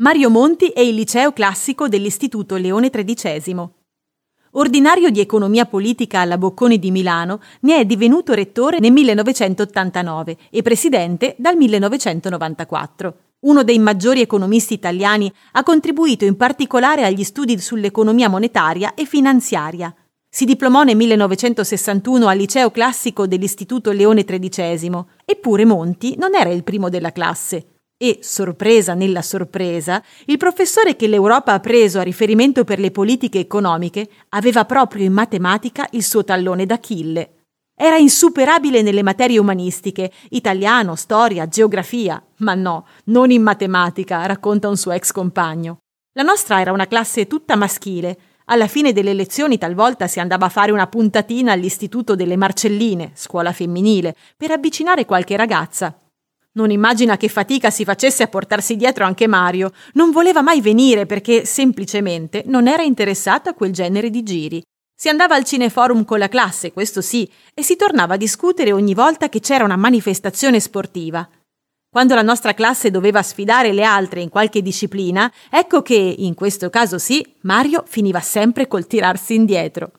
Mario Monti e il liceo classico dell'Istituto Leone XIII. Ordinario di economia politica alla Bocconi di Milano, ne è divenuto rettore nel 1989 e presidente dal 1994. Uno dei maggiori economisti italiani, ha contribuito in particolare agli studi sull'economia monetaria e finanziaria. Si diplomò nel 1961 al liceo classico dell'Istituto Leone XIII, eppure Monti non era il primo della classe. E, sorpresa nella sorpresa, il professore che l'Europa ha preso a riferimento per le politiche economiche aveva proprio in matematica il suo tallone d'Achille. Era insuperabile nelle materie umanistiche, italiano, storia, geografia, ma no, non in matematica, racconta un suo ex compagno. La nostra era una classe tutta maschile. Alla fine delle lezioni talvolta si andava a fare una puntatina all'istituto delle Marcelline, scuola femminile, per avvicinare qualche ragazza, non immagina che fatica si facesse a portarsi dietro anche Mario. Non voleva mai venire perché semplicemente non era interessato a quel genere di giri. Si andava al cineforum con la classe, questo sì, e si tornava a discutere ogni volta che c'era una manifestazione sportiva. Quando la nostra classe doveva sfidare le altre in qualche disciplina, ecco che, in questo caso sì, Mario finiva sempre col tirarsi indietro.